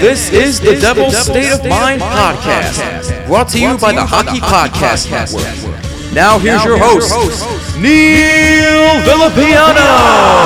This is the Devil's State of Mind podcast, brought to you by the Hockey Podcast Network. Now here's your host, Neil Villapiano.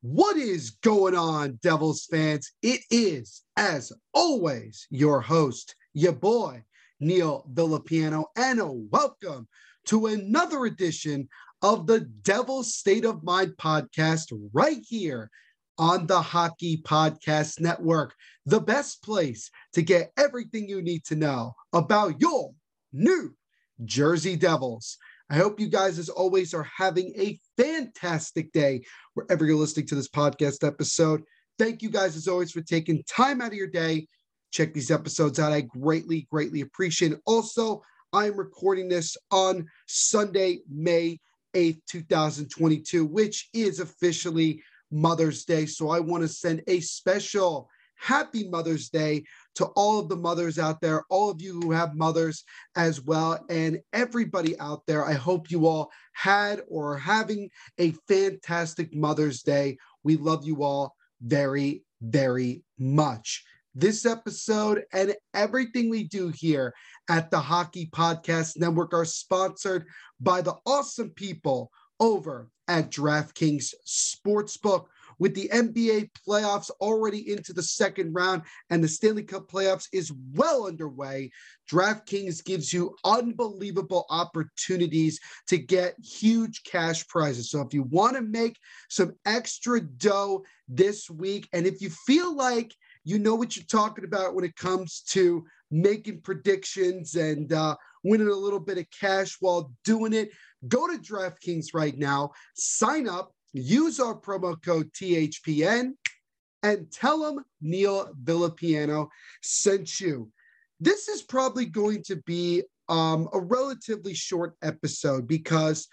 What is going on, Devils fans? It is, as always, your host, your boy, Neil Villapiano, and a welcome to another edition of the Devil's State of Mind podcast right here on the Hockey Podcast Network, the best place to get everything you need to know about your New Jersey Devils. I hope you guys, as always, are having a fantastic day wherever you're listening to this podcast episode. Thank you guys, as always, for taking time out of your day. Check these episodes out. I greatly, greatly appreciate it. Also, I'm recording this on Sunday, May 8th, 2022, which is officially Mother's Day. So I want to send a special happy Mother's Day to all of the mothers out there, all of you who have mothers as well, and everybody out there. I hope you all had or are having a fantastic Mother's Day. We love you all very, very much. This episode and everything we do here at the Hockey Podcast Network are sponsored by the awesome people over at DraftKings Sportsbook with the NBA playoffs already into the second round and the Stanley Cup playoffs is well underway. DraftKings gives you unbelievable opportunities to get huge cash prizes. So if you want to make some extra dough this week, and if you feel like you know what you're talking about when it comes to making predictions and uh, winning a little bit of cash while doing it, go to DraftKings right now, sign up, use our promo code THPN, and tell them Neil Villapiano sent you. This is probably going to be um, a relatively short episode because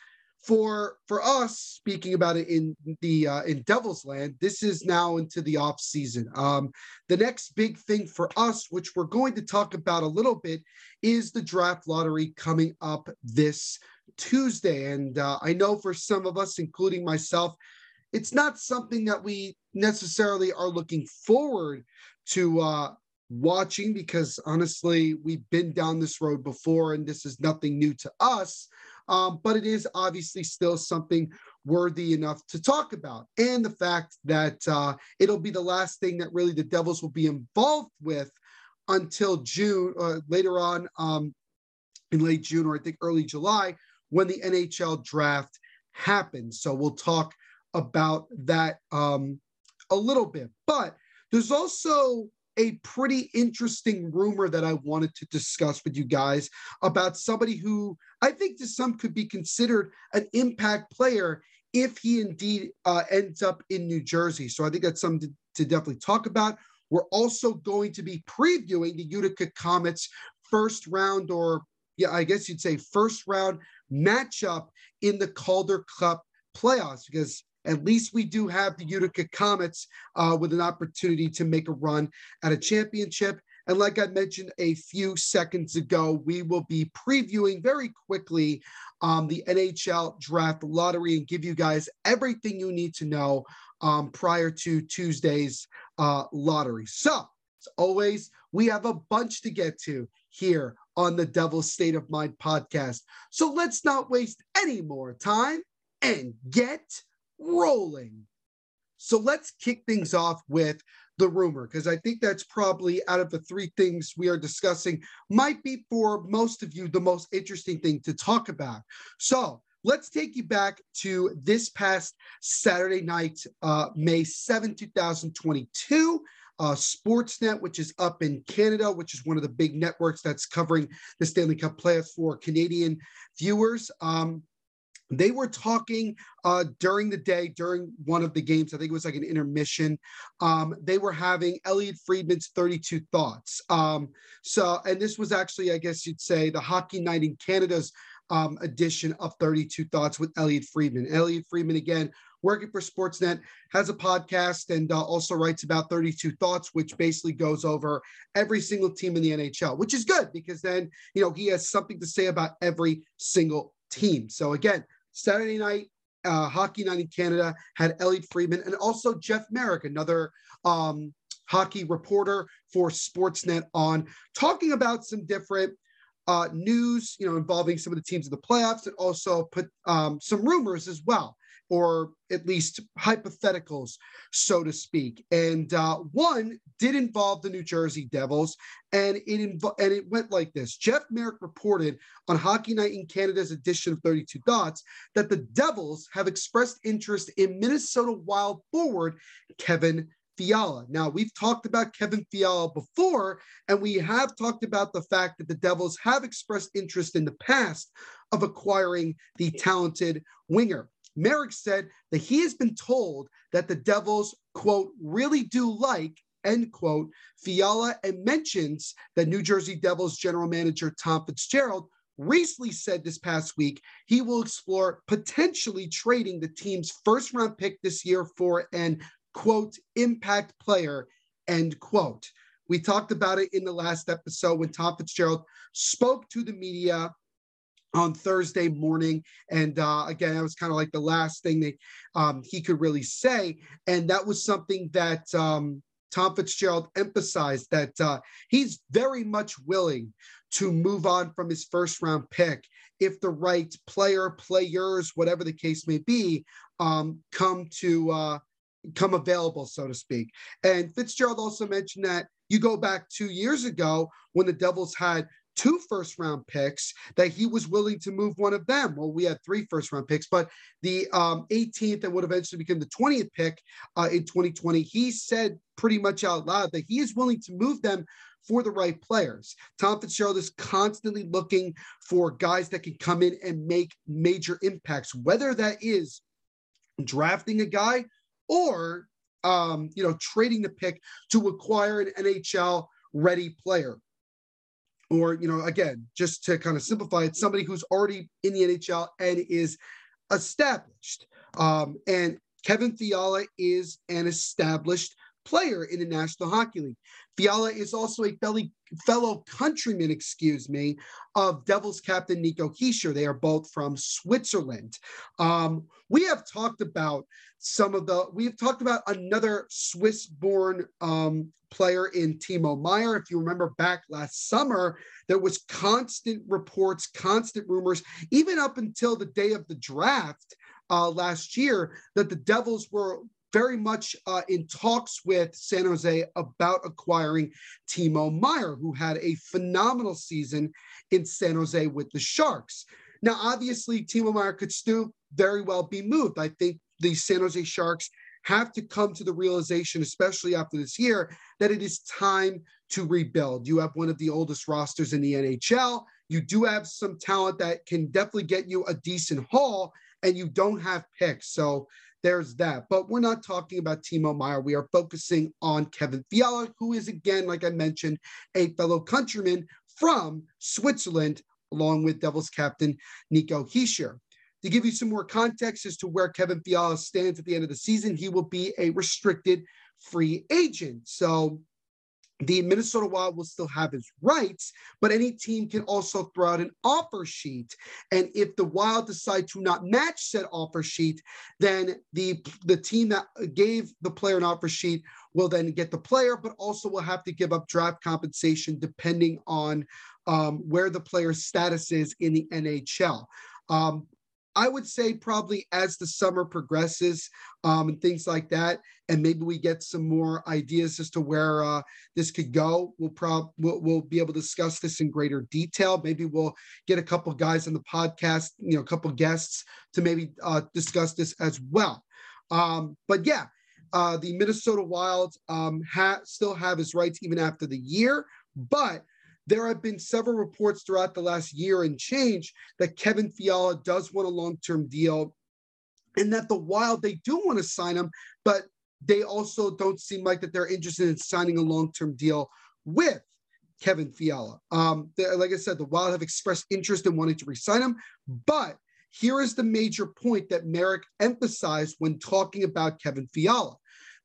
for for us speaking about it in the uh, in devil's land this is now into the off season. Um, the next big thing for us which we're going to talk about a little bit is the draft lottery coming up this tuesday. And uh, i know for some of us including myself it's not something that we necessarily are looking forward to uh, watching because honestly we've been down this road before and this is nothing new to us um, but it is obviously still something worthy enough to talk about. And the fact that uh, it'll be the last thing that really the Devils will be involved with until June, uh, later on um, in late June or I think early July when the NHL draft happens. So we'll talk about that um, a little bit. But there's also a pretty interesting rumor that I wanted to discuss with you guys about somebody who I think to some could be considered an impact player if he indeed uh, ends up in New Jersey. So I think that's something to, to definitely talk about. We're also going to be previewing the Utica Comets first round, or yeah, I guess you'd say first round matchup in the Calder Cup playoffs because at least we do have the Utica Comets uh, with an opportunity to make a run at a championship. And like I mentioned a few seconds ago, we will be previewing very quickly um, the NHL draft lottery and give you guys everything you need to know um, prior to Tuesday's uh, lottery. So, as always, we have a bunch to get to here on the Devil's State of Mind podcast. So let's not waste any more time and get rolling. So let's kick things off with the rumor, because I think that's probably out of the three things we are discussing, might be for most of you the most interesting thing to talk about. So let's take you back to this past Saturday night, uh, May 7, 2022 uh, Sportsnet, which is up in Canada, which is one of the big networks that's covering the Stanley Cup playoffs for Canadian viewers. Um, they were talking uh, during the day, during one of the games. I think it was like an intermission. Um, they were having Elliot Friedman's 32 Thoughts. Um, so, and this was actually, I guess you'd say, the Hockey Night in Canada's um, edition of 32 Thoughts with Elliot Friedman. Elliot Friedman, again, working for Sportsnet, has a podcast and uh, also writes about 32 Thoughts, which basically goes over every single team in the NHL, which is good because then, you know, he has something to say about every single team. So again, Saturday night, uh, Hockey Night in Canada had Elliot Friedman and also Jeff Marek, another um, hockey reporter for Sportsnet on talking about some different uh, news, you know, involving some of the teams in the playoffs and also put um, some rumors as well, or at least hypotheticals, so to speak. And uh, one did involve the New Jersey Devils, and it invo- and it went like this: Jeff Marek reported on Hockey Night in Canada's edition of 32 Thoughts that the Devils have expressed interest in Minnesota Wild forward Kevin Fiala. Now, we've talked about Kevin Fiala before, and we have talked about the fact that the Devils have expressed interest in the past of acquiring the talented winger. Marek said that he has been told that the Devils, quote, really do like, end quote, Fiala, and mentions that New Jersey Devils general manager Tom Fitzgerald recently said this past week he will explore potentially trading the team's first round pick this year for an quote, impact player, end quote. We talked about it in the last episode when Tom Fitzgerald spoke to the media on Thursday morning. And uh, again, that was kind of like the last thing that um, he could really say. And that was something that um, Tom Fitzgerald emphasized that uh, he's very much willing to move on from his first round pick if the right player, players, whatever the case may be, um, come to uh, come available, so to speak. And Fitzgerald also mentioned that you go back two years ago when the Devils had two first round picks that he was willing to move one of them. Well, we had three first round picks, but the um, 18th and would eventually become the 20th pick uh, in 2020, he said pretty much out loud that he is willing to move them for the right players. Tom Fitzgerald is constantly looking for guys that can come in and make major impacts, whether that is drafting a guy or um, you know trading the pick to acquire an NHL ready player. Or, you know, again, just to kind of simplify it, somebody who's already in the NHL and is established. Um, and Kevin Fiala is an established player in the National Hockey League. Fiala is also a fellow, countryman, excuse me, of Devils captain Nico Hischier. They are both from Switzerland. Um, we have talked about some of the, we have talked about another Swiss born um, player in Timo Meier. If you remember back last summer, there was constant reports, constant rumors, even up until the day of the draft uh, last year, that the Devils were very much uh, in talks with San Jose about acquiring Timo Meier, who had a phenomenal season in San Jose with the Sharks. Now, obviously, Timo Meier could still very well be moved. I think the San Jose Sharks have to come to the realization, especially after this year, that it is time to rebuild. You have one of the oldest rosters in the NHL. You do have some talent that can definitely get you a decent haul, and you don't have picks. So there's that. But we're not talking about Timo Meier. We are focusing on Kevin Fiala, who is, again, like I mentioned, a fellow countryman from Switzerland, along with Devils captain Nico Hischier. To give you some more context as to where Kevin Fiala stands at the end of the season, he will be a restricted free agent. So the Minnesota Wild will still have his rights, but any team can also throw out an offer sheet. And if the Wild decide to not match said offer sheet, then the the team that gave the player an offer sheet will then get the player, but also will have to give up draft compensation depending on um, where the player's status is in the NHL. Um, I would say probably as the summer progresses um, and things like that, and maybe we get some more ideas as to where uh, this could go. We'll probably we'll, we'll, be able to discuss this in greater detail. Maybe we'll get a couple guys on the podcast, you know, a couple guests to maybe uh, discuss this as well. Um, but yeah, uh, the Minnesota Wild um, ha- still have his rights even after the year, but there have been several reports throughout the last year and change that Kevin Fiala does want a long term deal and that the Wild, they do want to sign him, but they also don't seem like that they're interested in signing a long term deal with Kevin Fiala. Um, like I said, the Wild have expressed interest in wanting to resign him, but here is the major point that Marek emphasized when talking about Kevin Fiala.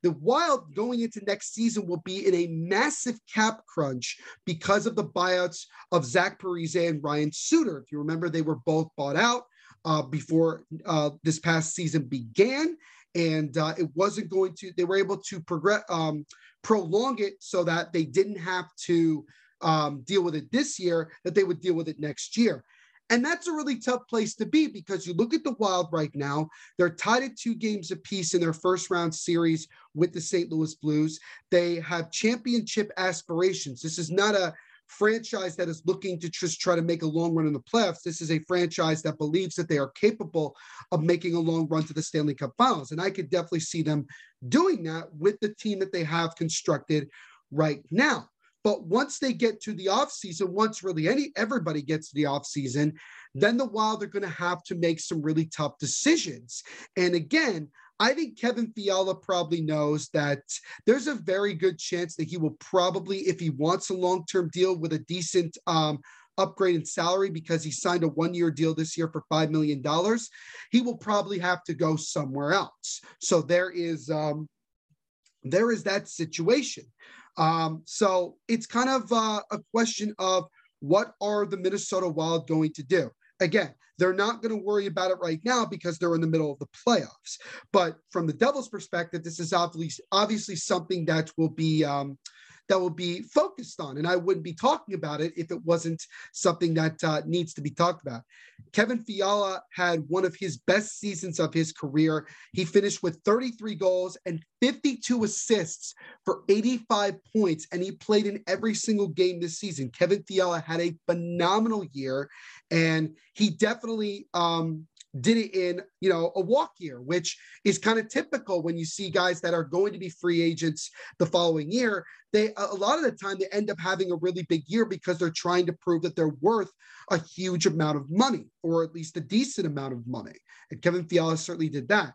The Wild going into next season will be in a massive cap crunch because of the buyouts of Zach Parise and Ryan Suter. If you remember, they were both bought out uh, before uh, this past season began. And uh, it wasn't going to, they were able to progress, um, prolong it so that they didn't have to um, deal with it this year, that they would deal with it next year. And that's a really tough place to be because you look at the Wild right now, they're tied at two games apiece in their first round series with the St. Louis Blues. They have championship aspirations. This is not a franchise that is looking to just try to make a long run in the playoffs. This is a franchise that believes that they are capable of making a long run to the Stanley Cup finals. And I could definitely see them doing that with the team that they have constructed right now. But once they get to the offseason, once really any everybody gets to the offseason, then the Wild are going to have to make some really tough decisions. And again, I think Kevin Fiala probably knows that there's a very good chance that he will probably, if he wants a long term deal with a decent um, upgrade in salary because he signed a one year deal this year for $5 million, he will probably have to go somewhere else. So there is. Um, there is that situation. Um, so it's kind of uh, a question of what are the Minnesota Wild going to do? Again, they're not going to worry about it right now because they're in the middle of the playoffs. But from the Devils' perspective, this is obviously obviously something that will be um, that will be focused on. And I wouldn't be talking about it if it wasn't something that uh, needs to be talked about. Kevin Fiala had one of his best seasons of his career. He finished with 33 goals and 52 assists for 85 points, and he played in every single game this season. Kevin Fiala had a phenomenal year, and he definitely um, did it in you know a walk year which is kind of typical when you see guys that are going to be free agents the following year. They a lot of the time they end up having a really big year because they're trying to prove that they're worth a huge amount of money or at least a decent amount of money. And kevin fiala certainly did that.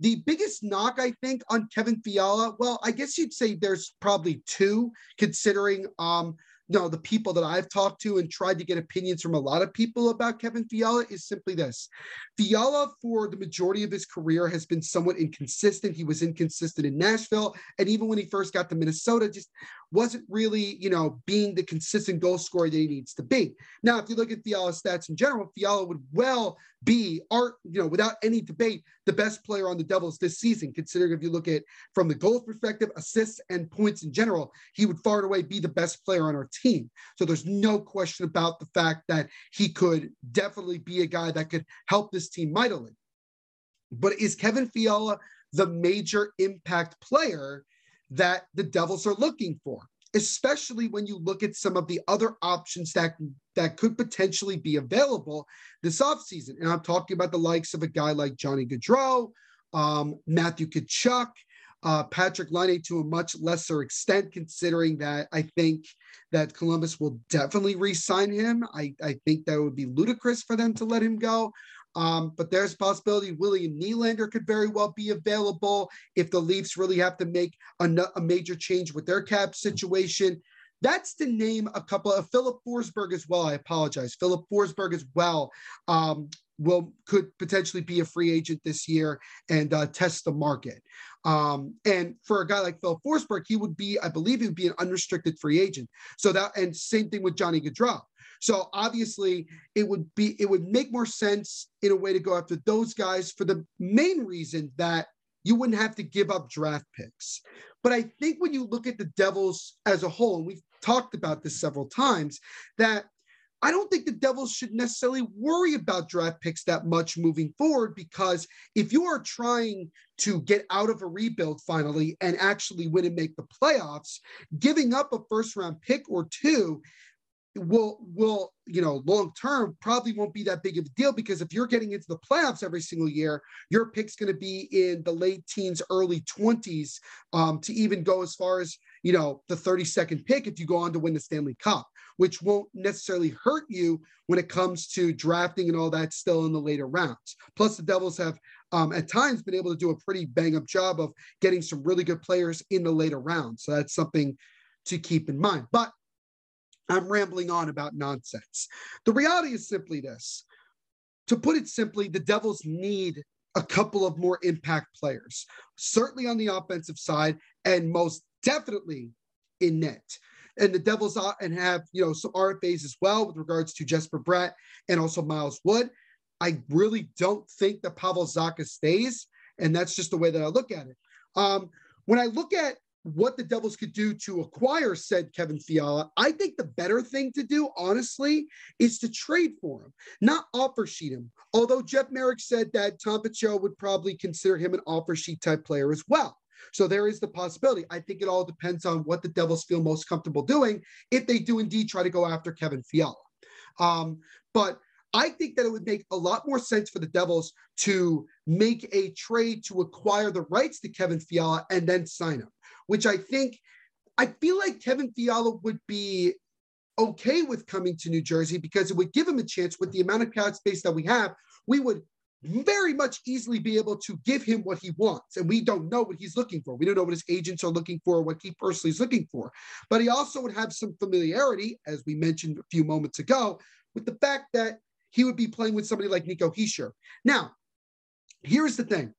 The biggest knock, I think, on Kevin Fiala, well, I guess you'd say there's probably two, considering um, you know, the people that I've talked to and tried to get opinions from a lot of people about Kevin Fiala is simply this. Fiala, for the majority of his career, has been somewhat inconsistent. He was inconsistent in Nashville. And even when he first got to Minnesota, just wasn't really, you know, being the consistent goal scorer that he needs to be. Now, if you look at Fiala's stats in general, Fiala would well be art, you know, without any debate, the best player on the Devils this season, considering if you look at from the goals perspective, assists and points in general, he would far and away be the best player on our team. So there's no question about the fact that he could definitely be a guy that could help this team mightily. But is Kevin Fiala the major impact player that the Devils are looking for? especially when you look at some of the other options that that could potentially be available this offseason. And I'm talking about the likes of a guy like Johnny Gaudreau, um, Matthew Tkachuk, uh, Patrik Laine to a much lesser extent, considering that I think that Columbus will definitely re-sign him. I, I think that would be ludicrous for them to let him go. Um, but there's a possibility William Nylander could very well be available if the Leafs really have to make a, a major change with their cap situation. That's to name a couple of Filip Forsberg as well. I apologize. Filip Forsberg as well um, will could potentially be a free agent this year and uh, test the market. Um, and for a guy like Phil Forsberg, he would be, I believe, he would be an unrestricted free agent. So that, and same thing with Johnny Gaudreau. So obviously, it would be, it would make more sense in a way to go after those guys for the main reason that you wouldn't have to give up draft picks. But I think when you look at the Devils as a whole, and we've talked about this several times, that I don't think the Devils should necessarily worry about draft picks that much moving forward because if you are trying to get out of a rebuild finally and actually win and make the playoffs, giving up a first round pick or two will will you know long term probably won't be that big of a deal because if you're getting into the playoffs every single year your pick's going to be in the late teens early 20s um, to even go as far as you know the 32nd pick if you go on to win the stanley cup which won't necessarily hurt you when it comes to drafting and all that still in the later rounds. Plus the devils have um, at times been able to do a pretty bang up job of getting some really good players in the later rounds. So that's something to keep in mind. But I'm rambling on about nonsense. The reality is simply this. To put it simply, the Devils need a couple of more impact players, certainly on the offensive side, and most definitely in net. And the Devils and have you know some RFAs as well with regards to Jesper Bratt and also Miles Wood. I really don't think that Pavel Zacha stays, and that's just the way that I look at it. Um, when I look at what the Devils could do to acquire said Kevin Fiala, I think the better thing to do, honestly, is to trade for him, not offer sheet him. Although Jeff Marek said that Tom Pichot would probably consider him an offer sheet type player as well. So there is the possibility. I think it all depends on what the Devils feel most comfortable doing if they do indeed try to go after Kevin Fiala. Um, but I think that it would make a lot more sense for the Devils to make a trade to acquire the rights to Kevin Fiala and then sign him which I think I feel like Kevin Fiala would be okay with coming to New Jersey because it would give him a chance with the amount of cap space that we have. We would very much easily be able to give him what he wants. And we don't know what he's looking for. We don't know what his agents are looking for, what he personally is looking for. But he also would have some familiarity, as we mentioned a few moments ago, with the fact that he would be playing with somebody like Nico Hischier. Now, here's the thing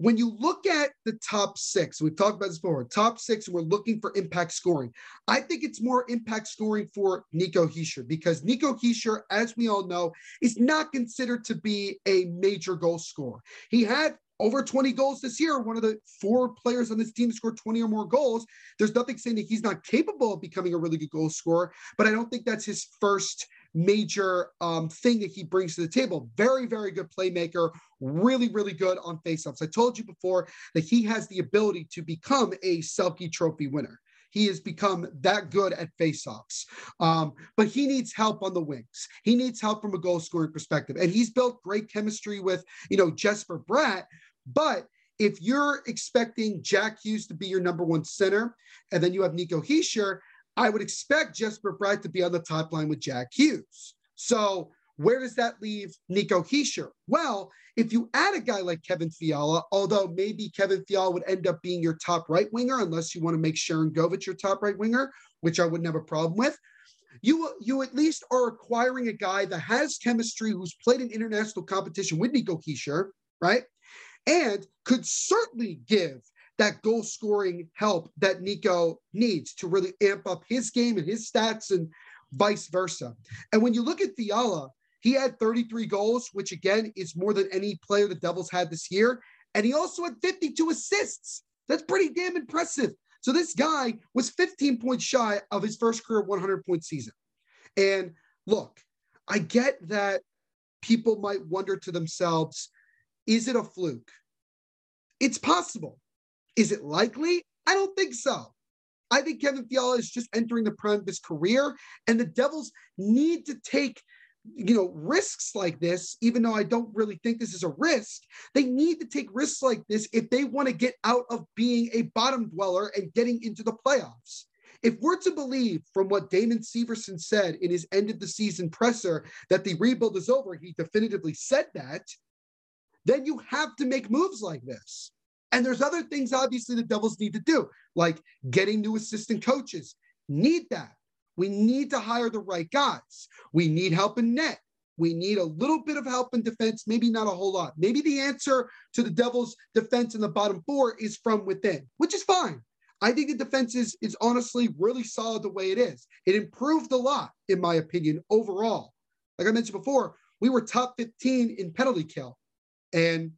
when you look at the top six, we've talked about this before, top six, we're looking for impact scoring. I think it's more impact scoring for Nico Hischier because Nico Hischier, as we all know, is not considered to be a major goal scorer. He had over 20 goals this year, one of the four players on this team scored 20 or more goals. There's nothing saying that he's not capable of becoming a really good goal scorer, but I don't think that's his first major um, thing that he brings to the table. Very, very good playmaker, really, really good on faceoffs. I told you before that he has the ability to become a Selke Trophy winner. He has become that good at faceoffs. Um, but he needs help on the wings. He needs help from a goal scoring perspective. And he's built great chemistry with, you know, Jesper Bratt. But if you're expecting Jack Hughes to be your number one center, and then you have Nico Hischier, I would expect Jesper Bratt to be on the top line with Jack Hughes. So where does that leave Nico Hischier? Well, if you add a guy like Kevin Fiala, although maybe Kevin Fiala would end up being your top right winger, unless you want to make Sharangovich your top right winger, which I wouldn't have a problem with. You, you at least are acquiring a guy that has chemistry, who's played in international competition with Nico Hischier, right? And could certainly give that goal scoring help that Nico needs to really amp up his game and his stats and vice versa. And when you look at Fiala, he had 33 goals, which again is more than any player the Devils had this year. And he also had 52 assists. That's pretty damn impressive. So this guy was 15 points shy of his first career 100 point season. And look, I get that people might wonder to themselves, is it a fluke? It's possible. Is it likely? I don't think so. I think Kevin Fiala is just entering the prime of his career, and the Devils need to take you know risks like this even though i don't really think this is a risk they need to take risks like this if they want to get out of being a bottom dweller and getting into the playoffs if we're to believe from what Damon Severson said in his end of the season presser that the rebuild is over, he definitively said that, then you have to make moves like this. And there's other things, obviously, the Devils need to do, like getting new assistant coaches. Need that. We need to hire the right guys. We need help in net. We need a little bit of help in defense, maybe not a whole lot. Maybe the answer to the Devils' defense in the bottom four is from within, which is fine. I think the defense is, is honestly really solid the way it is. It improved a lot, in my opinion, overall. Like I mentioned before, we were top 15 in penalty kill and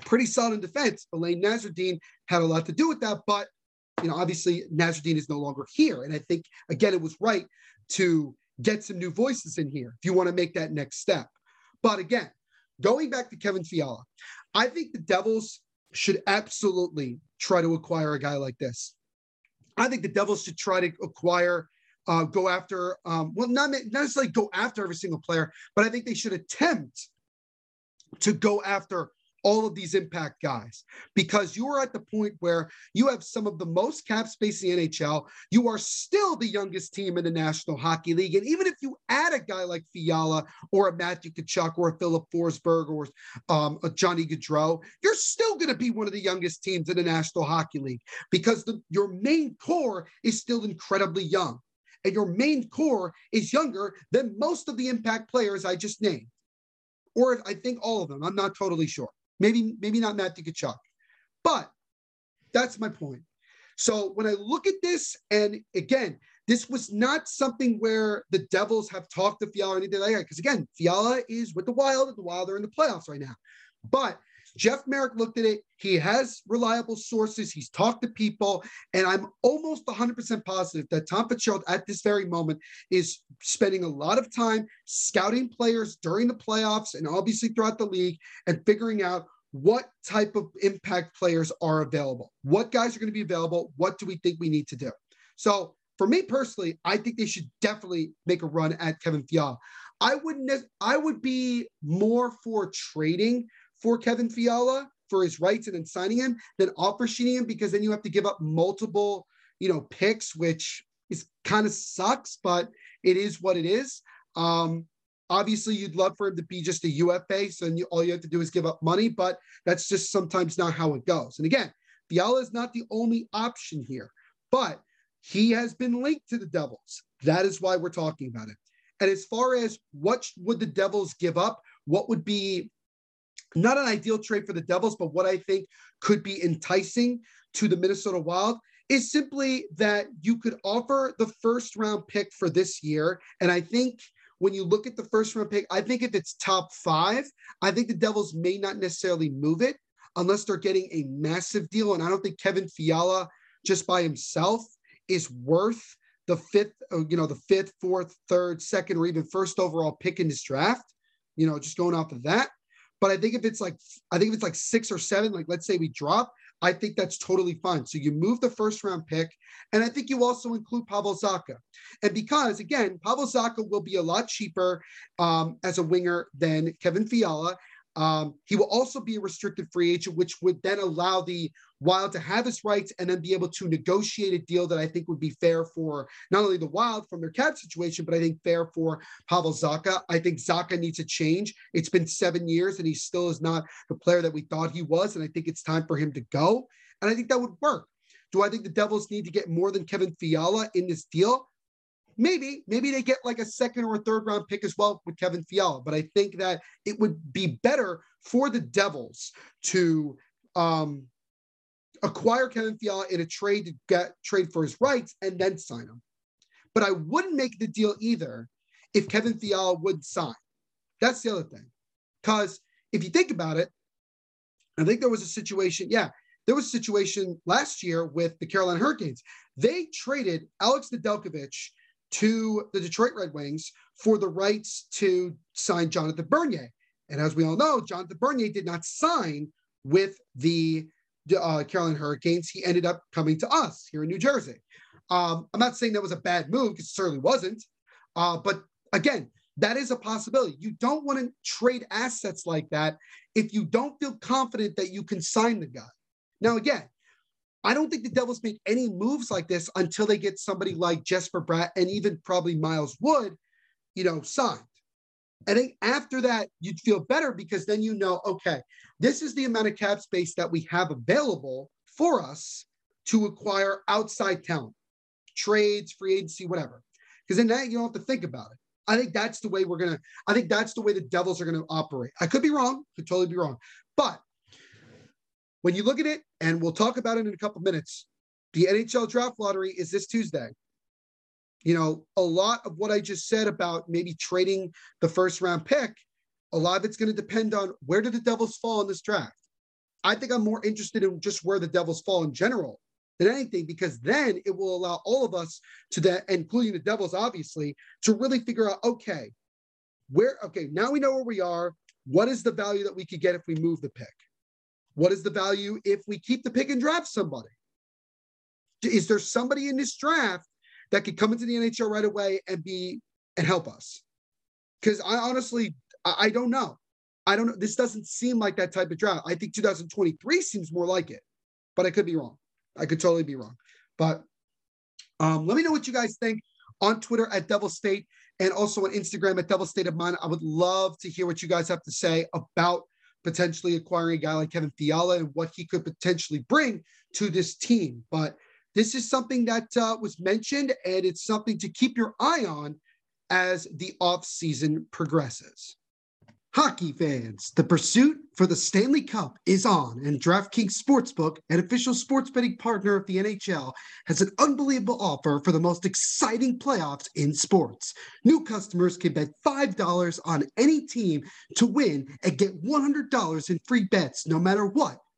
pretty solid defense. Alain Nasreddine had a lot to do with that, but you know, obviously Nasreddine is no longer here. And I think again, it was right to get some new voices in here if you want to make that next step. But again, going back to Kevin Fiala, I think the Devils should absolutely try to acquire a guy like this. I think the Devils should try to acquire, uh, go after, um, well, not, not necessarily go after every single player, but I think they should attempt to go after all of these impact guys because you are at the point where you have some of the most cap space in the NHL. You are still the youngest team in the National Hockey League. And even if you add a guy like Fiala or a Matthew Tkachuk or a Filip Forsberg or um, a Johnny Gaudreau, you're still going to be one of the youngest teams in the National Hockey League because the, your main core is still incredibly young. And your main core is younger than most of the impact players I just named. Or I think all of them. I'm not totally sure. Maybe, maybe not Matthew Tkachuk. But that's my point. So when I look at this, and again, this was not something where the Devils have talked to Fiala or anything like that. Because again, Fiala is with the Wild, and the Wild are in the playoffs right now. But Jeff Marek looked at it. He has reliable sources. He's talked to people. And I'm almost 100% positive that Tom Fitzgerald at this very moment is spending a lot of time scouting players during the playoffs and obviously throughout the league and figuring out what type of impact players are available. What guys are going to be available? What do we think we need to do? So for me personally, I think they should definitely make a run at Kevin Fiala. I wouldn't. I would be more for trading for Kevin Fiala for his rights and then signing him than sheeting him because then you have to give up multiple, you know, picks, which is kind of sucks, but it is what it is. Um, obviously, you'd love for him to be just a UFA, so you, all you have to do is give up money, but that's just sometimes not how it goes. And again, Fiala is not the only option here, but he has been linked to the Devils. That is why we're talking about it. And as far as what would the Devils give up, what would be not an ideal trade for the Devils, but what I think could be enticing to the Minnesota Wild is simply that you could offer the first round pick for this year. And I think when you look at the first round pick, I think if it's top five, I think the Devils may not necessarily move it unless they're getting a massive deal. And I don't think Kevin Fiala just by himself is worth the fifth, uh, you know, the fifth, fourth, third, second, or even first overall pick in this draft. You know, just going off of that. But I think if it's like, I think if it's like six or seven, like let's say we drop, I think that's totally fine. So you move the first round pick, and I think you also include Pavel Zacha. And because again, Pavel Zacha will be a lot cheaper um, as a winger than Kevin Fiala. Um, he will also be a restricted free agent, which would then allow the Wild to have his rights and then be able to negotiate a deal that I think would be fair for not only the Wild from their cap situation, but I think fair for Pavel Zacha. I think Zaka needs a change. It's been seven years and he still is not the player that we thought he was. And I think it's time for him to go. And I think that would work. Do I think the Devils need to get more than Kevin Fiala in this deal? Maybe, maybe they get like a second or a third round pick as well with Kevin Fiala. But I think that it would be better for the Devils to um, acquire Kevin Fiala in a trade to get trade for his rights and then sign him. But I wouldn't make the deal either if Kevin Fiala would sign. That's the other thing. Because if you think about it, I think there was a situation, yeah, there was a situation last year with the Carolina Hurricanes. They traded Alex Nedeljkovic to the Detroit Red Wings for the rights to sign Jonathan Bernier. And as we all know, Jonathan Bernier did not sign with the uh, Carolina Hurricanes, he ended up coming to us here in New Jersey. Um, I'm not saying that was a bad move, because it certainly wasn't. Uh, but again, that is a possibility. You don't want to trade assets like that if you don't feel confident that you can sign the guy. Now, again, I don't think the Devils make any moves like this until they get somebody like Jesper Bratt and even probably Miles Wood, you know, signed. I think after that, you'd feel better because then you know, okay, this is the amount of cap space that we have available for us to acquire outside talent, trades, free agency, whatever. Because then that you don't have to think about it. I think that's the way we're gonna. I think that's the way the Devils are gonna operate. I could be wrong. Could totally be wrong. But when you look at it, and we'll talk about it in a couple minutes, the NHL draft lottery is this Tuesday. You know, a lot of what I just said about maybe trading the first round pick, a lot of it's going to depend on where do the Devils fall in this draft. I think I'm more interested in just where the Devils fall in general than anything, because then it will allow all of us to that, including the Devils, obviously, to really figure out, okay, where, okay, now we know where we are. What is the value that we could get if we move the pick? What is the value if we keep the pick and draft somebody? Is there somebody in this draft that could come into the NHL right away and be and help us? Because I honestly, I, I don't know. I don't know. This doesn't seem like that type of draft. I think 2023 seems more like it, but I could be wrong. I could totally be wrong. But um, let me know what you guys think on Twitter at Devil State and also on Instagram at Devil State of Mind. I would love to hear what you guys have to say about potentially acquiring a guy like Kevin Fiala and what he could potentially bring to this team. But this is something that uh, was mentioned, and it's something to keep your eye on as the offseason progresses. Hockey fans, the pursuit for the Stanley Cup is on, and DraftKings Sportsbook, an official sports betting partner of the NHL, has an unbelievable offer for the most exciting playoffs in sports. New customers can bet $5 on any team to win and get $100 in free bets no matter what,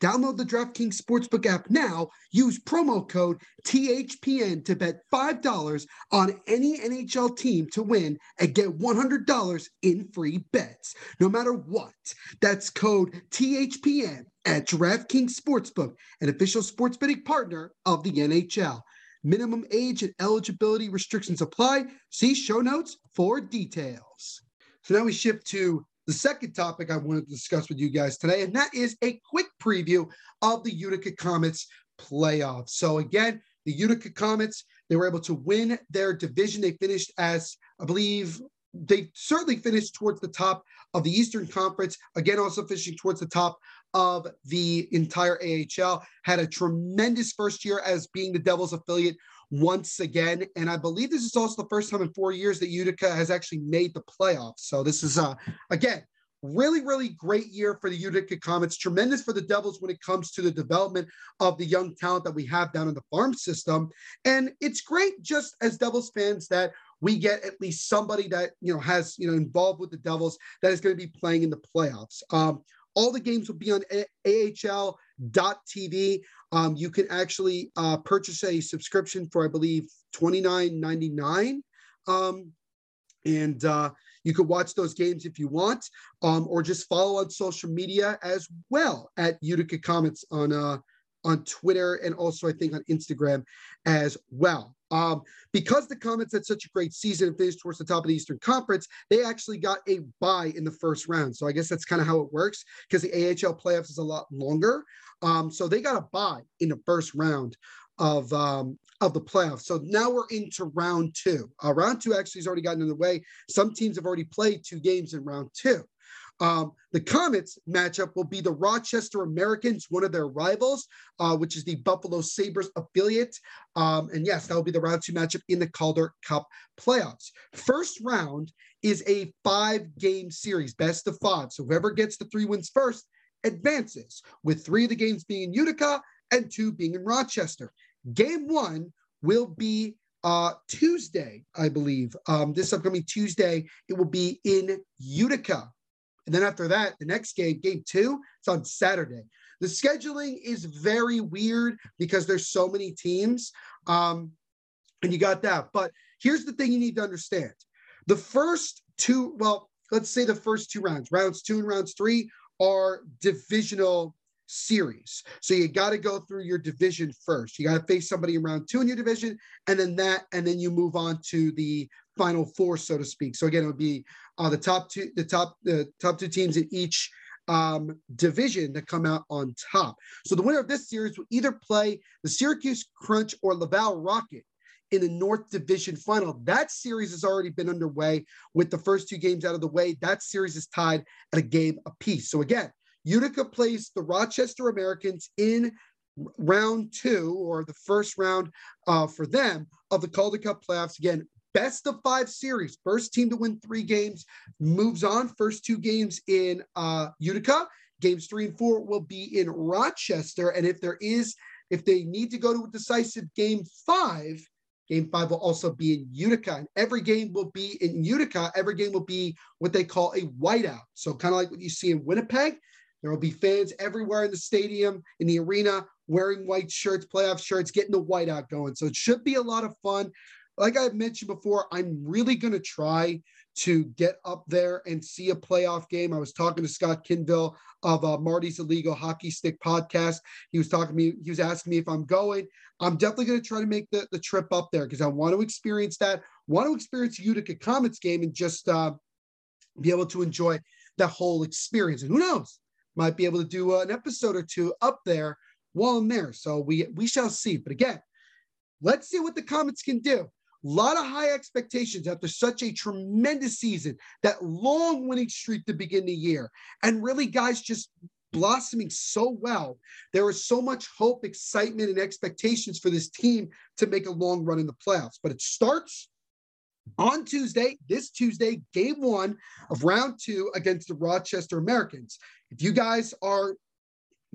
Download the DraftKings Sportsbook app now. Use promo code THPN to bet $5 on any NHL team to win and get $100 in free bets, no matter what. That's code THPN at DraftKings Sportsbook, an official sports betting partner of the NHL. Minimum age and eligibility restrictions apply. See show notes for details. So now we shift to the second topic I wanted to discuss with you guys today, and that is a quick preview of the Utica Comets playoffs. So again, the Utica Comets, they were able to win their division. They finished as, I believe, they certainly finished towards the top of the Eastern Conference. Again, also finishing towards the top of the entire AHL. Had a tremendous first year as being the Devils affiliate once again. And I believe this is also the first time in four years that Utica has actually made the playoffs. So this is, uh, again, really, really great year for the Utica Comets. Tremendous for the Devils when it comes to the development of the young talent that we have down in the farm system. And it's great just as Devils fans that we get at least somebody that you know has you know involved with the Devils that is going to be playing in the playoffs. Um, all the games will be on AHL.tv. Um, you can actually uh, purchase a subscription for, I believe, $29.99. Um, and uh, you can watch those games if you want, um, or just follow on social media as well at Utica Comets on uh, on Twitter and also I think on Instagram as well. Um, because the Comets had such a great season and finished towards the top of the Eastern Conference, they actually got a bye in the first round. So I guess that's kind of how it works because the AHL playoffs is a lot longer. Um, so they got a bye in the first round of um, of the playoffs. So now we're into round two. Uh, round two actually has already gotten in the way. Some teams have already played two games in round two. Um, the Comets matchup will be the Rochester Americans, one of their rivals, uh, which is the Buffalo Sabres affiliate. Um, and yes, that will be the round two matchup in the Calder Cup playoffs. First round is a five game series, best of five. So whoever gets the three wins first advances, with three of the games being in Utica and two being in Rochester. Game one will be uh, Tuesday, I believe. Um, this upcoming Tuesday, it will be in Utica. And then after that, the next game, game two, it's on Saturday. The scheduling is very weird because there's so many teams. Um, and you got that. But here's the thing you need to understand. The first two, well, let's say the first two rounds, rounds two and rounds three are divisional series. So you got to go through your division first. You got to face somebody in round two in your division, and then that, and then you move on to the final four, so to speak. So again, it would be uh, the top two, the top, the top two teams in each um, division to come out on top. So the winner of this series will either play the Syracuse Crunch or Laval Rocket in the North Division final. That series has already been underway with the first two games out of the way. That series is tied at a game apiece. So again, Utica plays the Rochester Americans in round two or the first round uh, for them of the Calder Cup playoffs. Again, best of five series. First team to win three games moves on. First two games in uh, Utica. Games three and four will be in Rochester. And if there is, if they need to go to a decisive game five, game five will also be in Utica. And every game will be in Utica. Every game will be what they call a whiteout. So kind of like what you see in Winnipeg. There will be fans everywhere in the stadium, in the arena, wearing white shirts, playoff shirts, getting the whiteout going. So it should be a lot of fun. Like I mentioned before, I'm really going to try to get up there and see a playoff game. I was talking to Scott Kinville of uh, Marty's Illegal Hockey Stick podcast. He was talking to me, he was asking me if I'm going. I'm definitely going to try to make the, the trip up there because I want to experience that, want to experience Utica Comets game and just uh, be able to enjoy the whole experience. And who knows, might be able to do uh, an episode or two up there while I'm there. So we we shall see. But again, let's see what the Comets can do. A lot of high expectations after such a tremendous season, that long winning streak to begin the year, and really guys just blossoming so well. There is so much hope, excitement, and expectations for this team to make a long run in the playoffs. But it starts on Tuesday, this Tuesday, game one of round two against the Rochester Americans. If you guys are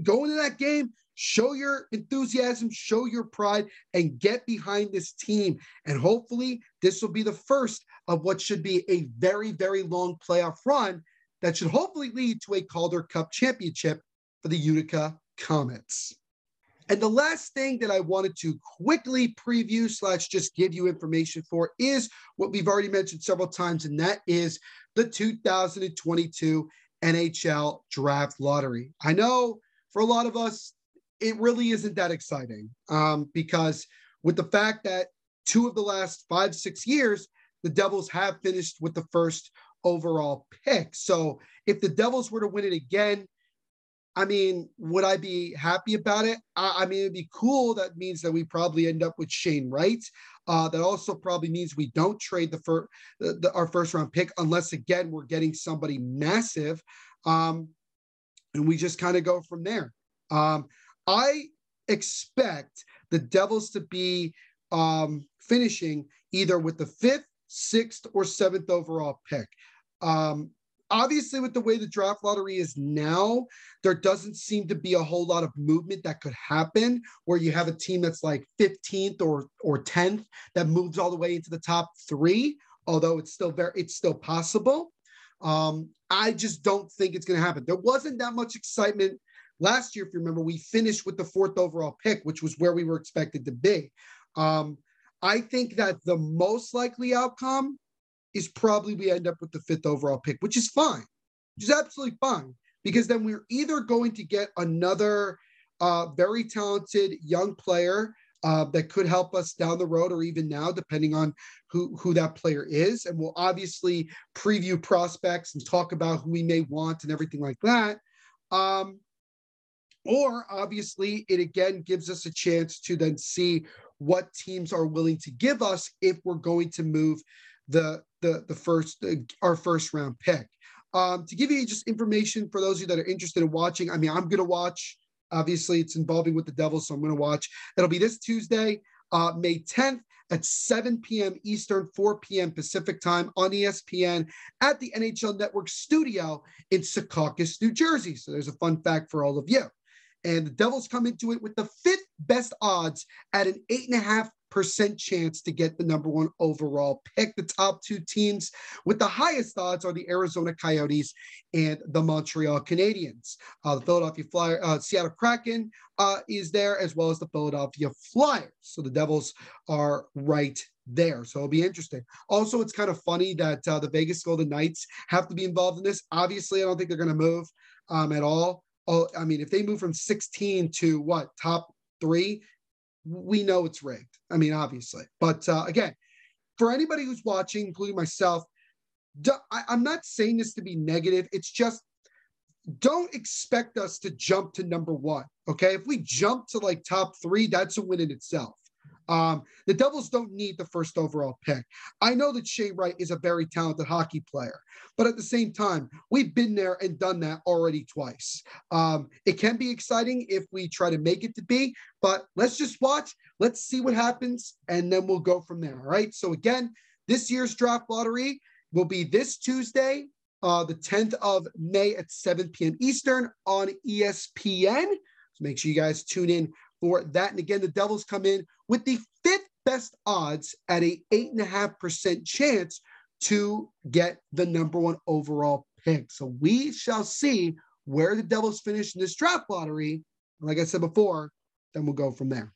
going to that game, show your enthusiasm, show your pride, and get behind this team. And hopefully, this will be the first of what should be a very, very long playoff run that should hopefully lead to a Calder Cup championship for the Utica Comets. And the last thing that I wanted to quickly preview slash just give you information for is what we've already mentioned several times, and that is the 2022 NHL Draft Lottery. I know for a lot of us, it really isn't that exciting um, because with the fact that two of the last five, six years, the Devils have finished with the first overall pick. So if the Devils were to win it again, I mean, would I be happy about it? I, I mean, it'd be cool. That means that we probably end up with Shane Wright. Uh, that also probably means we don't trade the, first the, the, our first round pick unless again we're getting somebody massive, um, and we just kind of go from there. Um, I expect the Devils to be um, finishing either with the fifth, sixth, or seventh overall pick. Um, obviously, with the way the draft lottery is now, there doesn't seem to be a whole lot of movement that could happen where you have a team that's like 15th or or 10th that moves all the way into the top three. Although it's still very, it's still possible. Um, I just don't think it's going to happen. There wasn't that much excitement Last year, if you remember, we finished with the fourth overall pick, which was where we were expected to be. Um, I think that the most likely outcome is probably we end up with the fifth overall pick, which is fine, which is absolutely fine, because then we're either going to get another uh, very talented young player uh, that could help us down the road or even now, depending on who, who that player is. And we'll obviously preview prospects and talk about who we may want and everything like that. Um, or obviously, it again gives us a chance to then see what teams are willing to give us if we're going to move the the the first our first round pick. Um, to give you just information for those of you that are interested in watching, I mean, I'm going to watch. Obviously, it's involving with the Devils, so I'm going to watch. It'll be this Tuesday, uh, May 10th at 7 p.m. Eastern, 4 p.m. Pacific time on ESPN at the NHL Network studio in Secaucus, New Jersey. So there's a fun fact for all of you. And the Devils come into it with the fifth best odds at an eight and a half percent chance to get the number one overall pick. The top two teams with the highest odds are the Arizona Coyotes and the Montreal Canadiens. Uh, the Philadelphia Flyer, uh, Seattle Kraken uh, is there, as well as the Philadelphia Flyers. So the Devils are right there. So it'll be interesting. Also, it's kind of funny that uh, the Vegas Golden Knights have to be involved in this. Obviously, I don't think they're going to move um, at all oh, I mean, if they move from 16 to what top three, we know it's rigged. I mean, obviously. But uh, again, for anybody who's watching, including myself, I, I'm not saying this to be negative. It's just don't expect us to jump to number one. Okay. If we jump to like top three, that's a win in itself. Um, the Devils don't need the first overall pick. I know that Shane Wright is a very talented hockey player, but at the same time, we've been there and done that already twice. Um, it can be exciting if we try to make it to be, but let's just watch. Let's see what happens, and then we'll go from there. All right. So, again, this year's draft lottery will be this Tuesday, uh, the 10th of May at 7 p.m. Eastern on ESPN. So make sure you guys tune in for that. And again, the Devils come in with the fifth best odds at a eight and a half percent chance to get the number one overall pick. So we shall see where the Devils finish in this draft lottery. Like I said before, then we'll go from there.